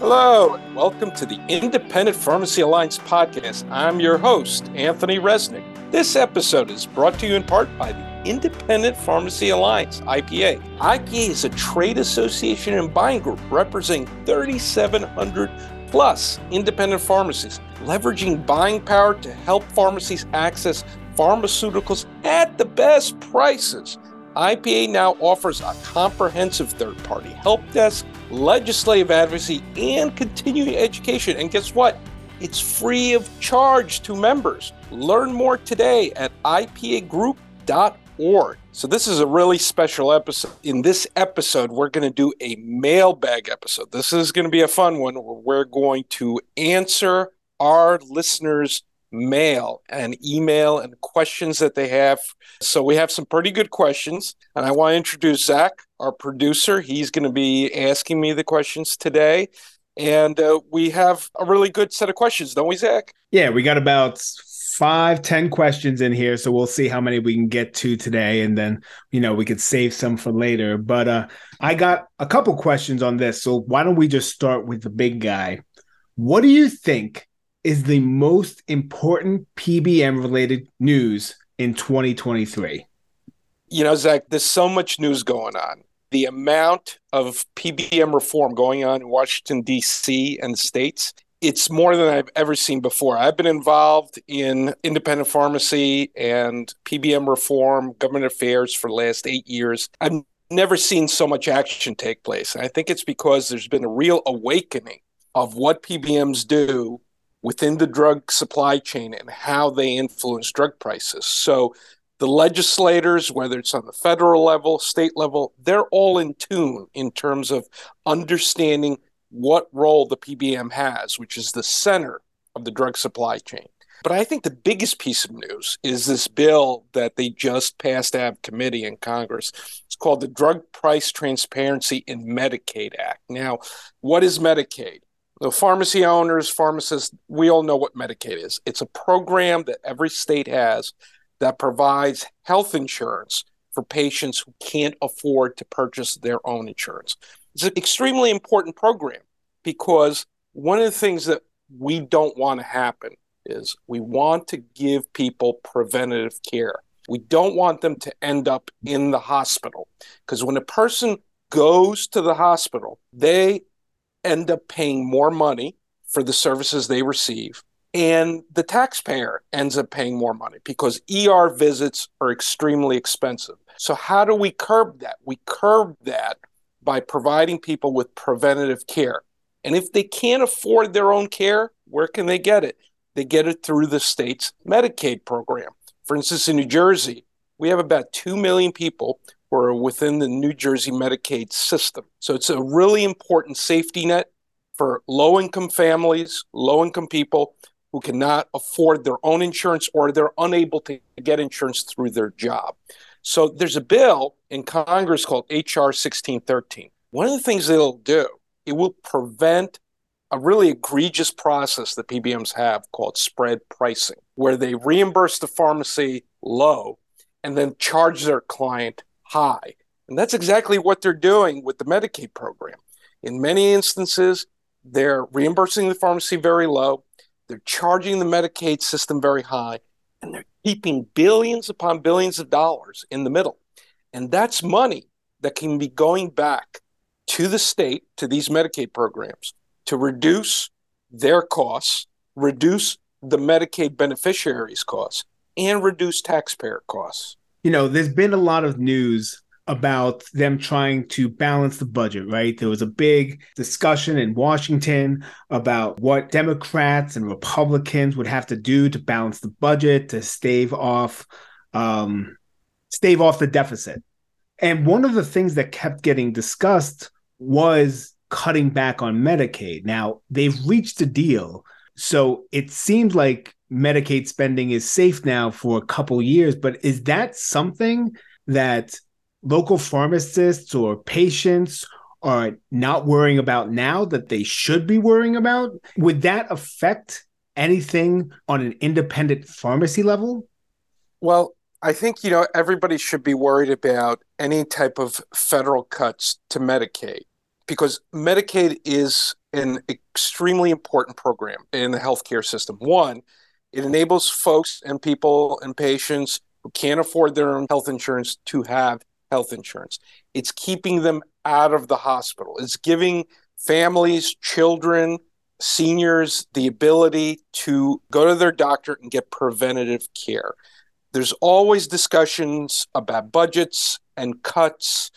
Hello, and welcome to the Independent Pharmacy Alliance podcast. I'm your host, Anthony Resnick. This episode is brought to you in part by the Independent Pharmacy Alliance, IPA. IPA is a trade association and buying group representing 3,700 plus independent pharmacies, leveraging buying power to help pharmacies access pharmaceuticals at the best prices. IPA now offers a comprehensive third party help desk, legislative advocacy, and continuing education. And guess what? It's free of charge to members. Learn more today at ipagroup.org. So, this is a really special episode. In this episode, we're going to do a mailbag episode. This is going to be a fun one where we're going to answer our listeners' mail and email and questions that they have. So we have some pretty good questions. And I want to introduce Zach, our producer. He's going to be asking me the questions today. And uh, we have a really good set of questions, don't we, Zach? Yeah, we got about five, ten questions in here. So we'll see how many we can get to today. And then, you know, we could save some for later. But uh, I got a couple questions on this. So why don't we just start with the big guy? What do you think is the most important PBM related news in 2023? You know, Zach, there's so much news going on. The amount of PBM reform going on in Washington, D.C. and the states, it's more than I've ever seen before. I've been involved in independent pharmacy and PBM reform, government affairs for the last eight years. I've never seen so much action take place. And I think it's because there's been a real awakening of what PBMs do within the drug supply chain and how they influence drug prices. So the legislators, whether it's on the federal level, state level, they're all in tune in terms of understanding what role the PBM has, which is the center of the drug supply chain. But I think the biggest piece of news is this bill that they just passed out of committee in Congress. It's called the Drug Price Transparency in Medicaid Act. Now, what is Medicaid? The pharmacy owners, pharmacists, we all know what Medicaid is. It's a program that every state has that provides health insurance for patients who can't afford to purchase their own insurance. It's an extremely important program because one of the things that we don't want to happen is we want to give people preventative care. We don't want them to end up in the hospital because when a person goes to the hospital, they end up paying more money for the services they receive and the taxpayer ends up paying more money because ER visits are extremely expensive. So, how do we curb that? We curb that by providing people with preventative care. And if they can't afford their own care, where can they get it? They get it through the state's Medicaid program. For instance, in New Jersey, we have about 2 million people are within the New Jersey Medicaid system. So it's a really important safety net for low income families, low income people who cannot afford their own insurance or they're unable to get insurance through their job. So there's a bill in Congress called HR 1613. One of the things it'll do, it will prevent a really egregious process that PBMs have called spread pricing, where they reimburse the pharmacy low and then charge their client high. And that's exactly what they're doing with the Medicaid program. In many instances, they're reimbursing the pharmacy very low, they're charging the Medicaid system very high, and they're keeping billions upon billions of dollars in the middle. And that's money that can be going back to the state, to these Medicaid programs, to reduce their costs, reduce the Medicaid beneficiaries' costs, and reduce taxpayer costs you know, there's been a lot of news about them trying to balance the budget, right? There was a big discussion in Washington about what Democrats and Republicans would have to do to balance the budget to stave off um, stave off the deficit. And one of the things that kept getting discussed was cutting back on Medicaid. Now, they've reached a deal. So it seems like Medicaid spending is safe now for a couple years, but is that something that local pharmacists or patients are not worrying about now that they should be worrying about? Would that affect anything on an independent pharmacy level? Well, I think you know everybody should be worried about any type of federal cuts to Medicaid because Medicaid is an extremely important program in the healthcare system. One, it enables folks and people and patients who can't afford their own health insurance to have health insurance. It's keeping them out of the hospital. It's giving families, children, seniors the ability to go to their doctor and get preventative care. There's always discussions about budgets and cuts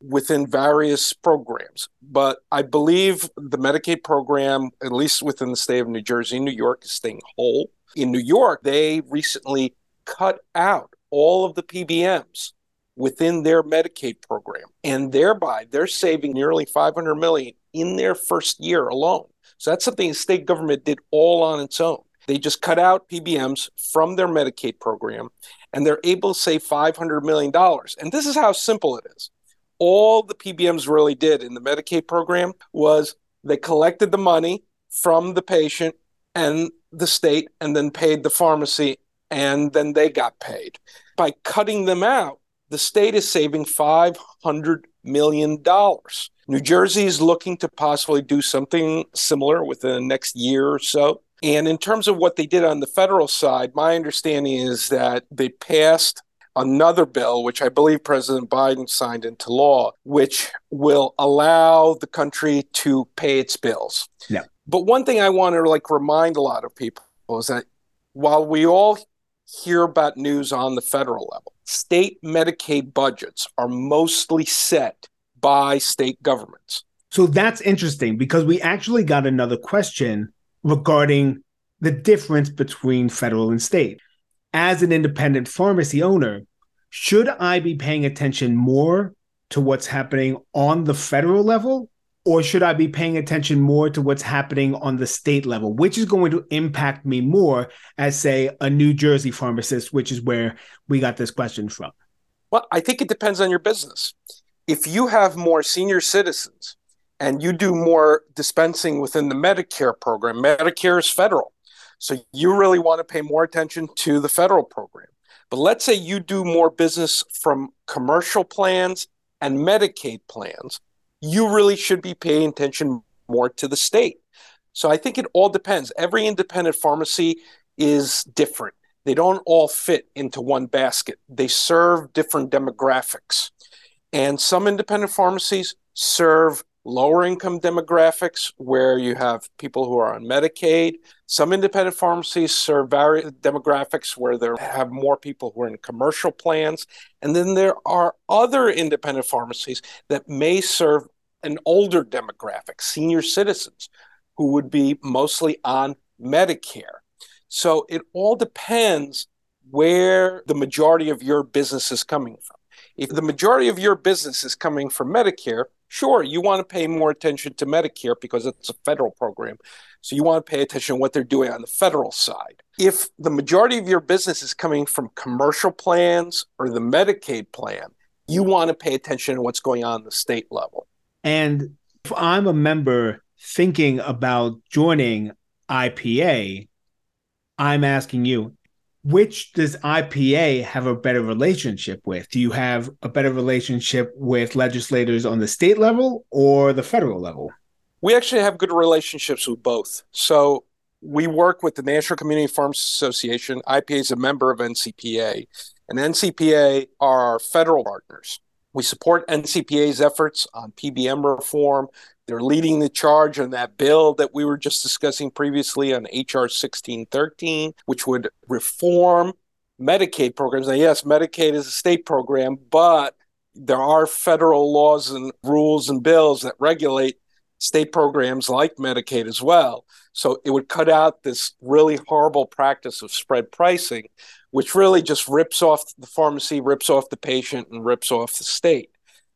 within various programs. But I believe the Medicaid program, at least within the state of New Jersey, New York, is staying whole. In New York, they recently cut out all of the PBMs within their Medicaid program, and thereby they're saving nearly 500 million in their first year alone. So that's something the state government did all on its own. They just cut out PBMs from their Medicaid program, and they're able to save $500 million. And this is how simple it is. All the PBMs really did in the Medicaid program was they collected the money from the patient and the state and then paid the pharmacy, and then they got paid. By cutting them out, the state is saving $500 million. New Jersey is looking to possibly do something similar within the next year or so. And in terms of what they did on the federal side, my understanding is that they passed another bill, which I believe President Biden signed into law, which will allow the country to pay its bills. Yeah. But one thing I want to like remind a lot of people is that while we all hear about news on the federal level, state Medicaid budgets are mostly set by state governments. So that's interesting because we actually got another question regarding the difference between federal and state. As an independent pharmacy owner, should I be paying attention more to what's happening on the federal level or should I be paying attention more to what's happening on the state level? Which is going to impact me more as, say, a New Jersey pharmacist, which is where we got this question from? Well, I think it depends on your business. If you have more senior citizens and you do more dispensing within the Medicare program, Medicare is federal. So you really want to pay more attention to the federal program. But let's say you do more business from commercial plans and Medicaid plans you really should be paying attention more to the state. So I think it all depends. Every independent pharmacy is different. They don't all fit into one basket. They serve different demographics. And some independent pharmacies serve lower income demographics where you have people who are on Medicaid. Some independent pharmacies serve various demographics where they have more people who are in commercial plans. And then there are other independent pharmacies that may serve an older demographic, senior citizens, who would be mostly on Medicare. So it all depends where the majority of your business is coming from. If the majority of your business is coming from Medicare, sure, you want to pay more attention to Medicare because it's a federal program. So you want to pay attention to what they're doing on the federal side. If the majority of your business is coming from commercial plans or the Medicaid plan, you want to pay attention to what's going on at the state level. And if I'm a member thinking about joining IPA, I'm asking you, which does IPA have a better relationship with? Do you have a better relationship with legislators on the state level or the federal level? We actually have good relationships with both. So we work with the National Community Pharmacists Association. IPA is a member of NCPA, and NCPA are our federal partners. We support NCPA's efforts on PBM reform. They're leading the charge on that bill that we were just discussing previously on HR 1613, which would reform Medicaid programs. Now, yes, Medicaid is a state program, but there are federal laws and rules and bills that regulate state programs like Medicaid as well. So it would cut out this really horrible practice of spread pricing, which really just rips off the pharmacy, rips off the patient, and rips off the state.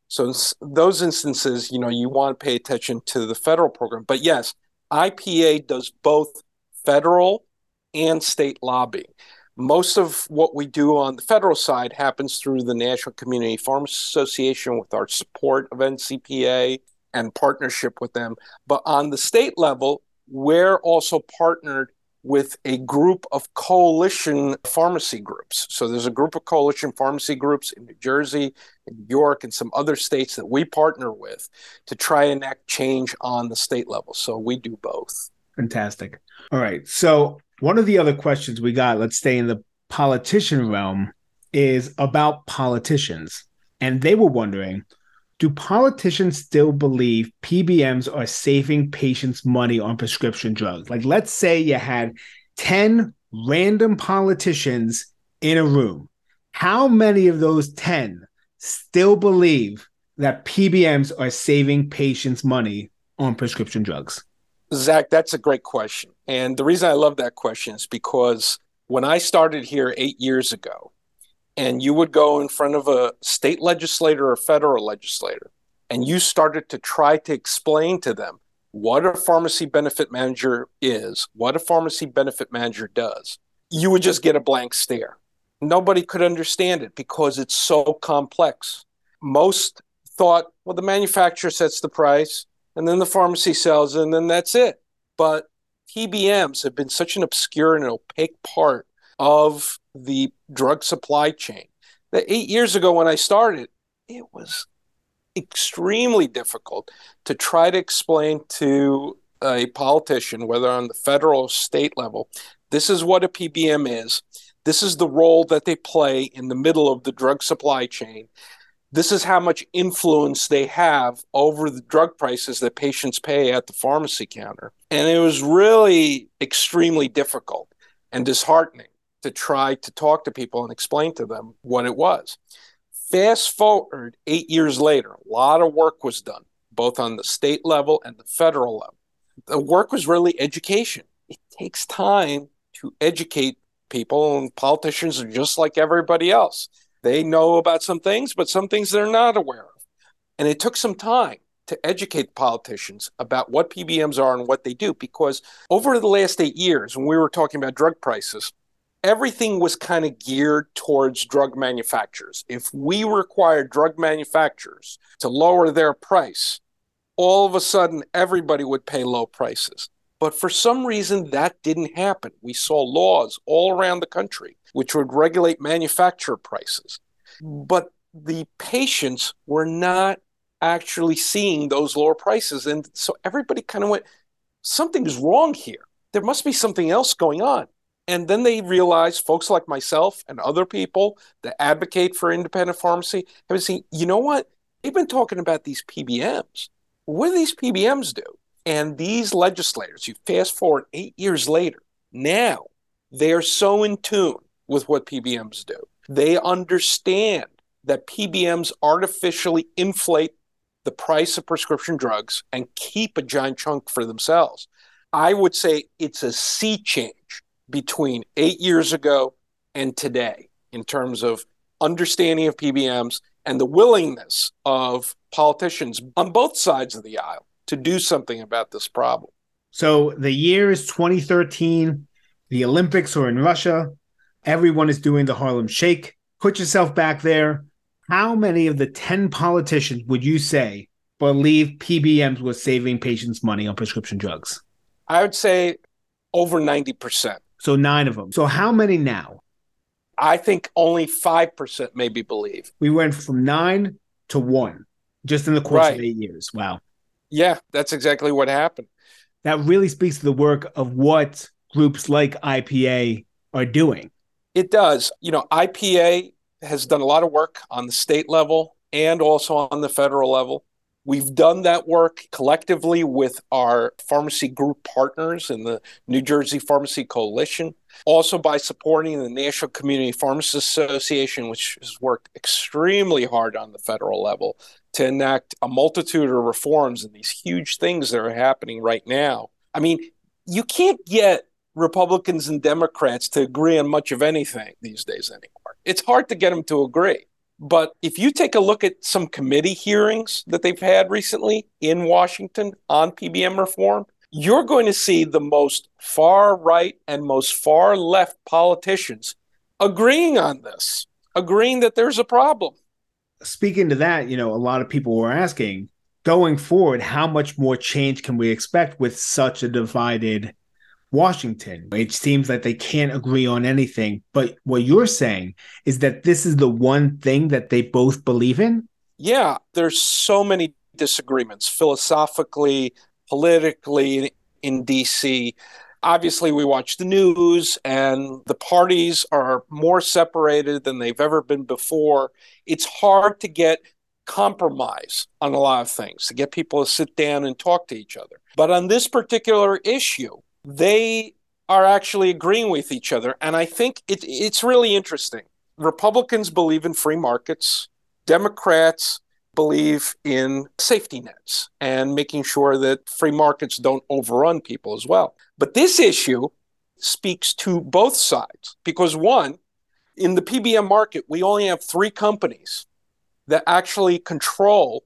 So in those instances, you know, you want to pay attention to the federal program. But yes, IPA does both federal and state lobbying. Most of what we do on the federal side happens through the National Community Pharmacy Association with our support of NCPA and partnership with them. But on the state level, we're also partnered with a group of coalition pharmacy groups. So there's a group of coalition pharmacy groups in New Jersey, in New York, and some other states that we partner with to try and enact change on the state level. So we do both. Fantastic. All right. So one of the other questions we got, let's stay in the politician realm, is about politicians. And they were wondering do politicians still believe PBMs are saving patients money on prescription drugs? Like, let's say you had 10 random politicians in a room. How many of those 10 still believe that PBMs are saving patients money on prescription drugs? Zach, that's a great question. And the reason I love that question is because when I started here eight years ago, and you would go in front of a state legislator or federal legislator and you started to try to explain to them what a pharmacy benefit manager is, what a pharmacy benefit manager does, you would just get a blank stare. Nobody could understand it because it's so complex. Most thought, well, the manufacturer sets the price and then the pharmacy sells and then that's it. But PBMs have been such an obscure and opaque part of the drug supply chain. That eight years ago when I started, it was extremely difficult to try to explain to a politician, whether on the federal or state level, this is what a PBM is. This is the role that they play in the middle of the drug supply chain. This is how much influence they have over the drug prices that patients pay at the pharmacy counter. And it was really extremely difficult and disheartening to try to talk to people and explain to them what it was. Fast forward eight years later, a lot of work was done, both on the state level and the federal level. The work was really education. It takes time to educate people, and politicians are just like everybody else. They know about some things, but some things they're not aware of. And it took some time to educate politicians about what PBMs are and what they do, because over the last eight years, when we were talking about drug prices, everything was kind of geared towards drug manufacturers. If we required drug manufacturers to lower their price, all of a sudden everybody would pay low prices. But for some reason, that didn't happen. We saw laws all around the country which would regulate manufacturer prices. But the patients were not actually seeing those lower prices. And so everybody kind of went, something's wrong here. There must be something else going on. And then they realize folks like myself and other people that advocate for independent pharmacy have been saying, you know what? They've been talking about these PBMs. What do these PBMs do? And these legislators, you fast forward eight years later, now they are so in tune with what PBMs do. They understand that PBMs artificially inflate the price of prescription drugs and keep a giant chunk for themselves. I would say it's a sea change between eight years ago and today in terms of understanding of PBMs and the willingness of politicians on both sides of the aisle to do something about this problem. So the year is 2013. The Olympics are in Russia. Everyone is doing the Harlem Shake. Put yourself back there. How many of the 10 politicians would you say believe PBMs was saving patients money on prescription drugs? I would say over 90%. So nine of them. So how many now? I think only 5% maybe believe. We went from nine to one just in the course right. of eight years. Wow. Yeah, that's exactly what happened. That really speaks to the work of what groups like IPA are doing. It does. You know, IPA has done a lot of work on the state level and also on the federal level. We've done that work collectively with our pharmacy group partners in the New Jersey Pharmacy Coalition, also by supporting the National Community Pharmacists Association, which has worked extremely hard on the federal level to enact a multitude of reforms and these huge things that are happening right now. I mean, you can't get Republicans and Democrats to agree on much of anything these days anymore. It's hard to get them to agree. But if you take a look at some committee hearings that they've had recently in Washington on PBM reform, you're going to see the most far right and most far left politicians agreeing on this, agreeing that there's a problem. Speaking to that, you know, a lot of people were asking going forward, how much more change can we expect with such a divided Washington. It seems like they can't agree on anything. But what you're saying is that this is the one thing that they both believe in? Yeah, there's so many disagreements philosophically, politically in DC. Obviously, we watch the news, and the parties are more separated than they've ever been before. It's hard to get compromise on a lot of things, to get people to sit down and talk to each other. But on this particular issue, they are actually agreeing with each other. And I think it, it's really interesting. Republicans believe in free markets, Democrats believe in safety nets and making sure that free markets don't overrun people as well. But this issue speaks to both sides because, one, in the PBM market, we only have three companies that actually control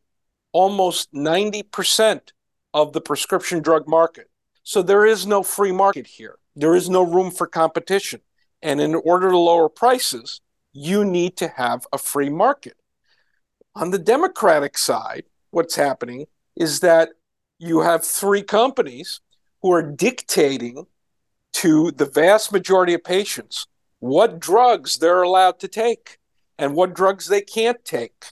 almost 90% of the prescription drug market. So there is no free market here. There is no room for competition. And in order to lower prices, you need to have a free market. On the Democratic side, what's happening is that you have three companies who are dictating to the vast majority of patients what drugs they're allowed to take and what drugs they can't take,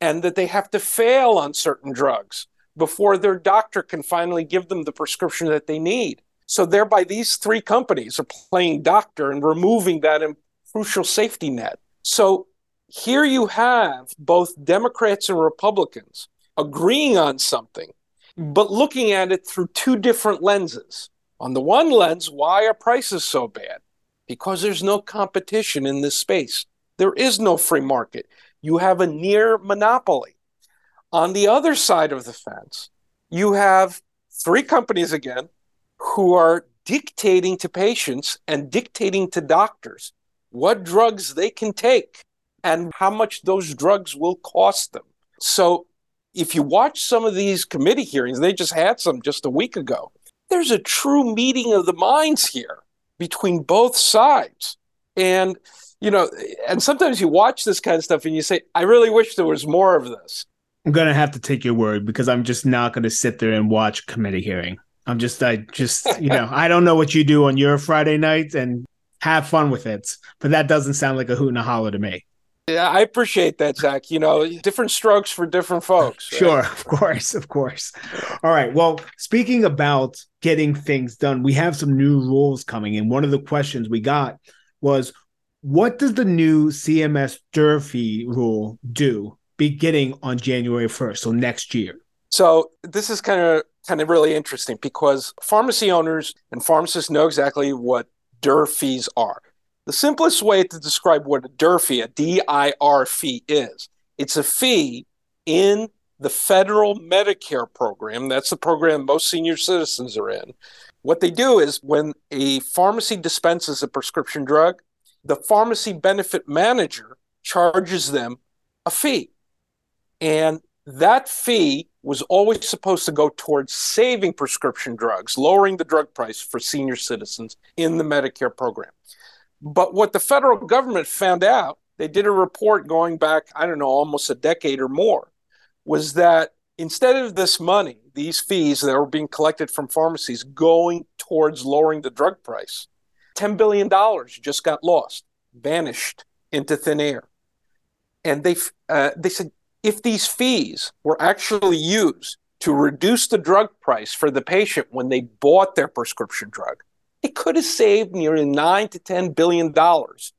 and that they have to fail on certain drugs before their doctor can finally give them the prescription that they need. So, thereby, these three companies are playing doctor and removing that crucial safety net. So, here you have both Democrats and Republicans agreeing on something, but looking at it through two different lenses. On the one lens, why are prices so bad? Because there's no competition in this space. There is no free market. You have a near monopoly. On the other side of the fence, you have three companies again who are dictating to patients and dictating to doctors what drugs they can take and how much those drugs will cost them. So, if you watch some of these committee hearings, they just had some just a week ago, there's a true meeting of the minds here between both sides. And, you know, and sometimes you watch this kind of stuff and you say, I really wish there was more of this. I'm gonna have to take your word because I'm just not gonna sit there and watch committee hearing. I'm just, I just, you know, I don't know what you do on your Friday night and have fun with it, but that doesn't sound like a hoot and a holler to me. Yeah, I appreciate that, Zach. You know, different strokes for different folks. Right? Sure, of course, of course. All right. Well, speaking about getting things done, we have some new rules coming in. One of the questions we got was, what does the new CMS DIR fee rule do beginning on January 1st, so next year? So this is kind of kind of really interesting because pharmacy owners and pharmacists know exactly what DIR fees are. The simplest way to describe what a DIR fee, a DIR fee is, it's a fee in the federal Medicare program. That's the program most senior citizens are in. What they do is when a pharmacy dispenses a prescription drug, the pharmacy benefit manager charges them a fee. And that fee was always supposed to go towards saving prescription drugs, lowering the drug price for senior citizens in the Medicare program. But what the federal government found out, they did a report going back, I don't know, almost a decade or more, was that instead of this money, these fees that were being collected from pharmacies going towards lowering the drug price, $10 billion just got lost, vanished into thin air. And they, uh, they said if these fees were actually used to reduce the drug price for the patient when they bought their prescription drug, it could have saved nearly nine to ten billion dollars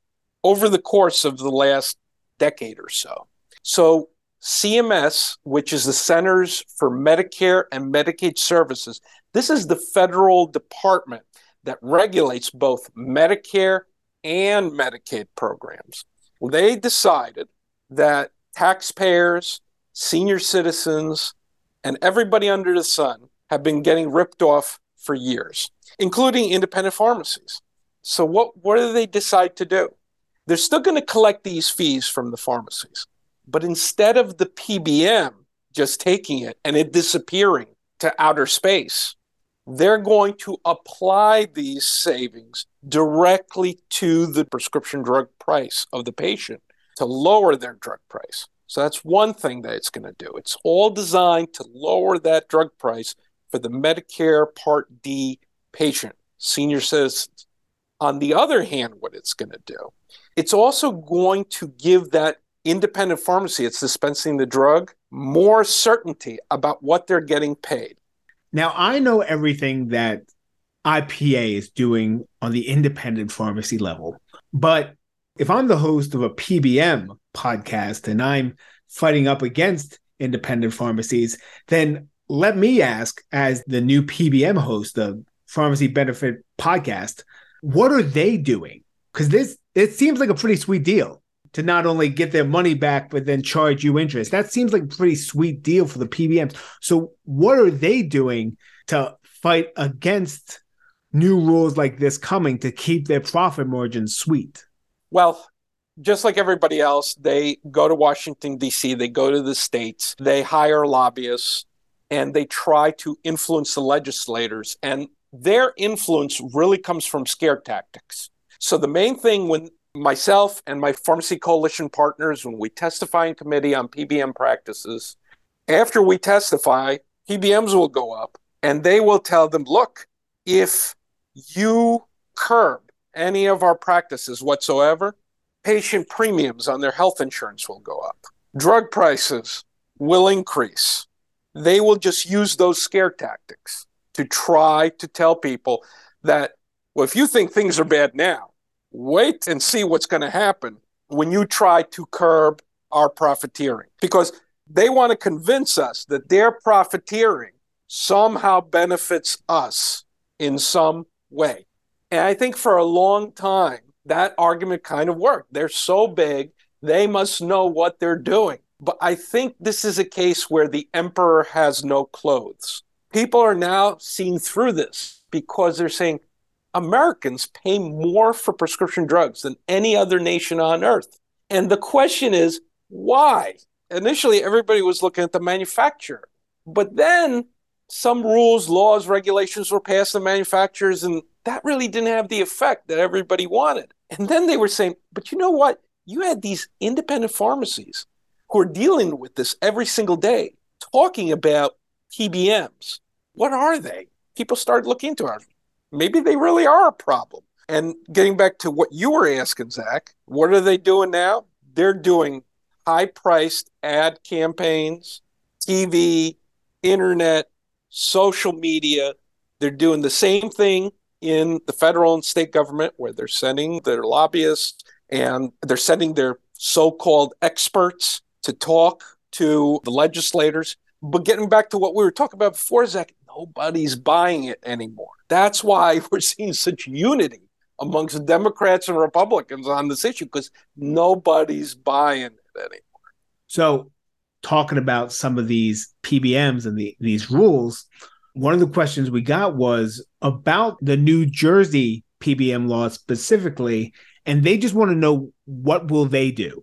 over the course of the last decade or so. So CMS, which is the Centers for Medicare and Medicaid Services, this is the federal department that regulates both Medicare and Medicaid programs. They decided that taxpayers, senior citizens, and everybody under the sun have been getting ripped off for years including independent pharmacies. So what what do they decide to do? They're still going to collect these fees from the pharmacies. But instead of the PBM just taking it and it disappearing to outer space, they're going to apply these savings directly to the prescription drug price of the patient to lower their drug price. So that's one thing that it's going to do. It's all designed to lower that drug price for the Medicare Part D patient. senior citizens. On the other hand, what it's going to do, it's also going to give that independent pharmacy that's dispensing the drug more certainty about what they're getting paid. Now, I know everything that IPA is doing on the independent pharmacy level, but if I'm the host of a PBM podcast and I'm fighting up against independent pharmacies, then let me ask, as the new PBM host, of Pharmacy Benefit Podcast, what are they doing? Because this it seems like a pretty sweet deal to not only get their money back but then charge you interest. That seems like a pretty sweet deal for the PBMs. So what are they doing to fight against new rules like this coming to keep their profit margins sweet? Well, just like everybody else, they go to Washington, D.C., they go to the states, they hire lobbyists, and they try to influence the legislators. And their influence really comes from scare tactics. So the main thing when myself and my pharmacy coalition partners, when we testify in committee on PBM practices, after we testify, PBMs will go up and they will tell them, look, if you curb any of our practices whatsoever, patient premiums on their health insurance will go up. Drug prices will increase. They will just use those scare tactics to try to tell people that, well, if you think things are bad now, wait and see what's going to happen when you try to curb our profiteering. Because they want to convince us that their profiteering somehow benefits us in some way. And I think for a long time, that argument kind of worked. They're so big, they must know what they're doing. But I think this is a case where the emperor has no clothes. People are now seeing through this because they're saying Americans pay more for prescription drugs than any other nation on earth. And the question is, why? Initially, everybody was looking at the manufacturer. But then some rules, laws, regulations were passed on manufacturers, and that really didn't have the effect that everybody wanted. And then they were saying, but you know what? You had these independent pharmacies who are dealing with this every single day, talking about PBMs. What are they? People started looking into it. Maybe they really are a problem. And getting back to what you were asking, Zach, what are they doing now? They're doing high priced ad campaigns, TV, internet, social media. They're doing the same thing in the federal and state government where they're sending their lobbyists and they're sending their so called experts to talk to the legislators. But getting back to what we were talking about before, Zach, nobody's buying it anymore. That's why we're seeing such unity amongst Democrats and Republicans on this issue because nobody's buying it anymore. So, talking about some of these PBMs and the, these rules, one of the questions we got was about the New Jersey PBM law specifically, and they just want to know what will they do.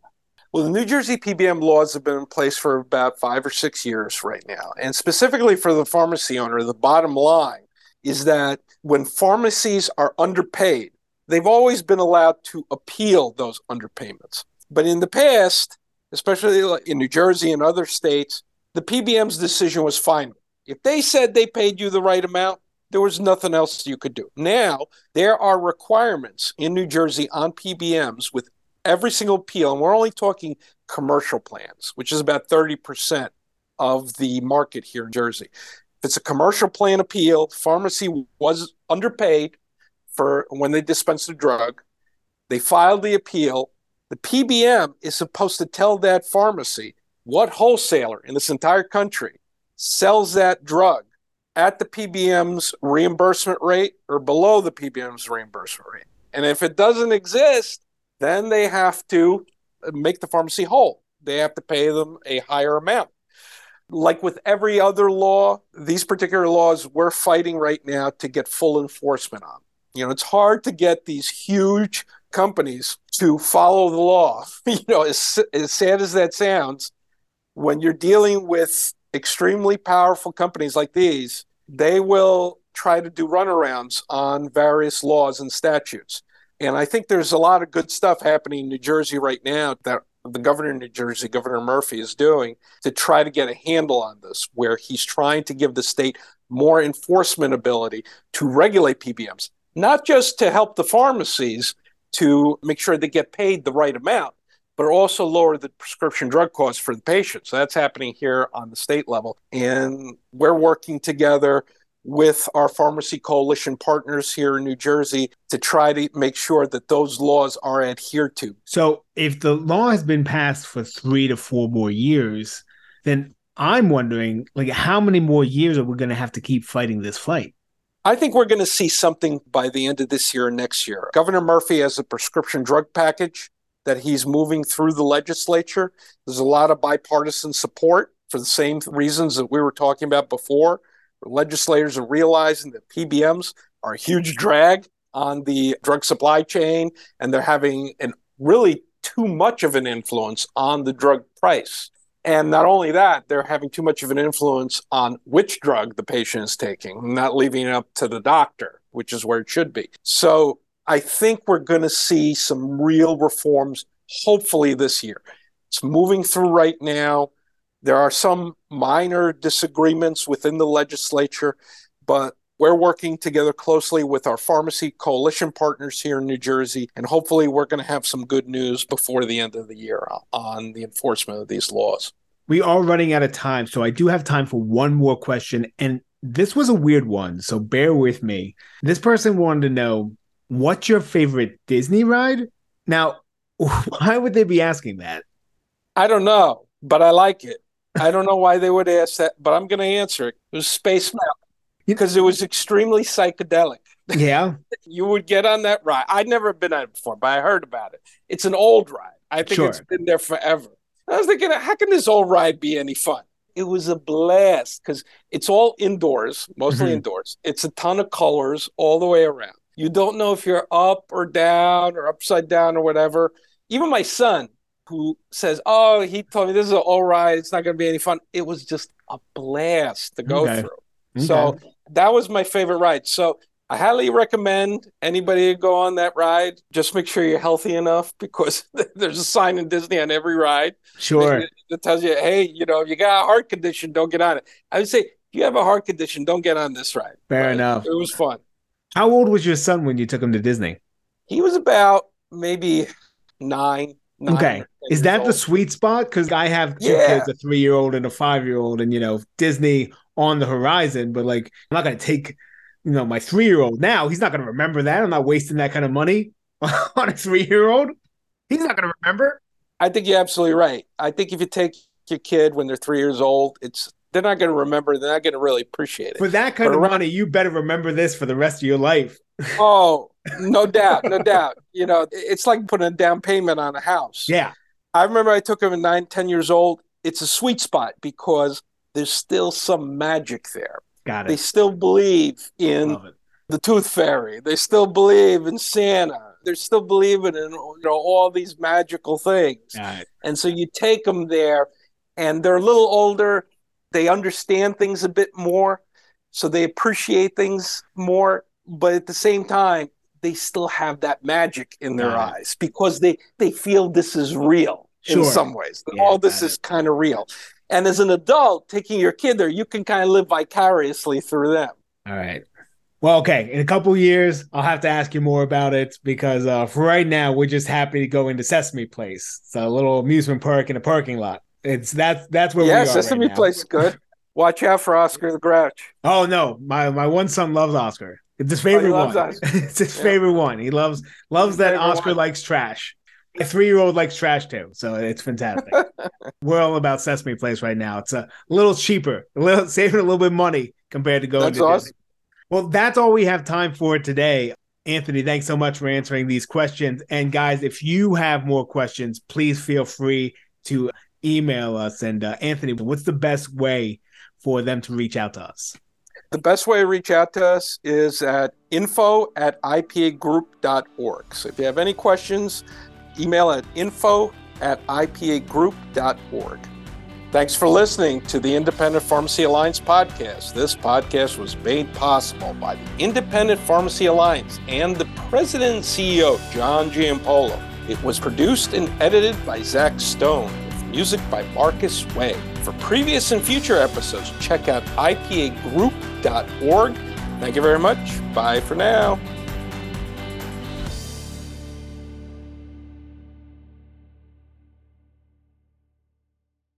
Well, the New Jersey PBM laws have been in place for about five or six years right now. And specifically for the pharmacy owner, the bottom line is that when pharmacies are underpaid, they've always been allowed to appeal those underpayments. But in the past, especially in New Jersey and other states, the PBM's decision was final. If they said they paid you the right amount, there was nothing else you could do. Now, there are requirements in New Jersey on PBMs with every single appeal, and we're only talking commercial plans, which is about 30% of the market here in Jersey. If it's a commercial plan appeal, pharmacy was underpaid for when they dispensed the drug. They filed the appeal. The PBM is supposed to tell that pharmacy what wholesaler in this entire country sells that drug at the PBM's reimbursement rate or below the PBM's reimbursement rate. And if it doesn't exist, then they have to make the pharmacy whole. They have to pay them a higher amount. Like with every other law, these particular laws we're fighting right now to get full enforcement on. You know, it's hard to get these huge companies to follow the law. you know, as, as sad as that sounds, when you're dealing with extremely powerful companies like these, they will try to do runarounds on various laws and statutes. And I think there's a lot of good stuff happening in New Jersey right now that the governor of New Jersey, Governor Murphy, is doing to try to get a handle on this, where he's trying to give the state more enforcement ability to regulate PBMs, not just to help the pharmacies to make sure they get paid the right amount, but also lower the prescription drug costs for the patients. So that's happening here on the state level. And we're working together with our pharmacy coalition partners here in New Jersey to try to make sure that those laws are adhered to. So, if the law has been passed for three to four more years, then I'm wondering, like, how many more years are we going to have to keep fighting this fight? I think we're going to see something by the end of this year and next year. Governor Murphy has a prescription drug package that he's moving through the legislature. There's a lot of bipartisan support for the same reasons that we were talking about before legislators are realizing that PBMs are a huge drag on the drug supply chain, and they're having an really too much of an influence on the drug price. And not only that, they're having too much of an influence on which drug the patient is taking, not leaving it up to the doctor, which is where it should be. So I think we're going to see some real reforms, hopefully this year. It's moving through right now. There are some minor disagreements within the legislature, but we're working together closely with our pharmacy coalition partners here in New Jersey, and hopefully, we're going to have some good news before the end of the year on the enforcement of these laws. We are running out of time, so I do have time for one more question. And this was a weird one, so bear with me. This person wanted to know what's your favorite Disney ride? Now, why would they be asking that? I don't know, but I like it. I don't know why they would ask that, but I'm going to answer it. It was Space Mountain because it was extremely psychedelic. Yeah. you would get on that ride. I'd never been on it before, but I heard about it. It's an old ride. I think sure. it's been there forever. I was thinking, how can this old ride be any fun? It was a blast because it's all indoors, mostly mm-hmm. indoors. It's a ton of colors all the way around. You don't know if you're up or down or upside down or whatever. Even my son, who says, "Oh, he told me this is an old ride. It's not going to be any fun." It was just a blast to go okay. through. Okay. So that was my favorite ride. So I highly recommend anybody to go on that ride. Just make sure you're healthy enough because there's a sign in Disney on every ride. Sure. That tells you, hey, you know, if you got a heart condition, don't get on it. I would say if you have a heart condition, don't get on this ride. Fair right? enough. It was fun. How old was your son when you took him to Disney? He was about maybe nine, okay. Is that old. the sweet spot? Because I have two yeah. kids, a three year old and a five year old, and you know, Disney on the horizon, but like I'm not gonna take, you know, my three year old now. He's not gonna remember that. I'm not wasting that kind of money on a three year old. He's not gonna remember. I think you're absolutely right. I think if you take your kid when they're three years old, it's they're not going to remember. They're not going to really appreciate it. For that kind but of money, you better remember this for the rest of your life. oh, no doubt, no doubt. You know, it's like putting a down payment on a house. Yeah. I remember I took him at nine, 10 years old. It's a sweet spot because there's still some magic there. Got it. They still believe in the tooth fairy. They still believe in Santa. They're still believing in you know all these magical things. Right. And so you take them there, and they're a little older. They understand things a bit more, so they appreciate things more. But at the same time, they still have that magic in their eyes because they they feel this is real sure. in some ways. Yeah, All this is kind of real. And as an adult, taking your kid there, you can kind of live vicariously through them. All right. Well, okay. In a couple years, I'll have to ask you more about it because uh, for right now, we're just happy to go into Sesame Place. It's a little amusement park in a parking lot. It's that's that's where yeah, we are. Sesame right Place good. Watch out for Oscar the Grouch. Oh no, my my one son loves Oscar. It's his favorite oh, one. it's his yeah. favorite one. He loves loves his that Oscar one. likes trash. My three year old likes trash too, so it's fantastic. We're all about Sesame Place right now. It's a little cheaper, a little saving a little bit of money compared to going that's to awesome. Disney. Well, that's all we have time for today. Anthony, thanks so much for answering these questions. And guys, if you have more questions, please feel free to email us. And uh, Anthony, what's the best way for them to reach out to us? The best way to reach out to us is at info at ipagroup.org. So if you have any questions, email at info at ipagroup.org. Thanks for listening to the Independent Pharmacy Alliance podcast. This podcast was made possible by the Independent Pharmacy Alliance and the president and CEO, John Giampolo. It was produced and edited by Zach Stone, with music by Marcus Way. For previous and future episodes, check out ipagroup.org. Thank you very much. Bye for now.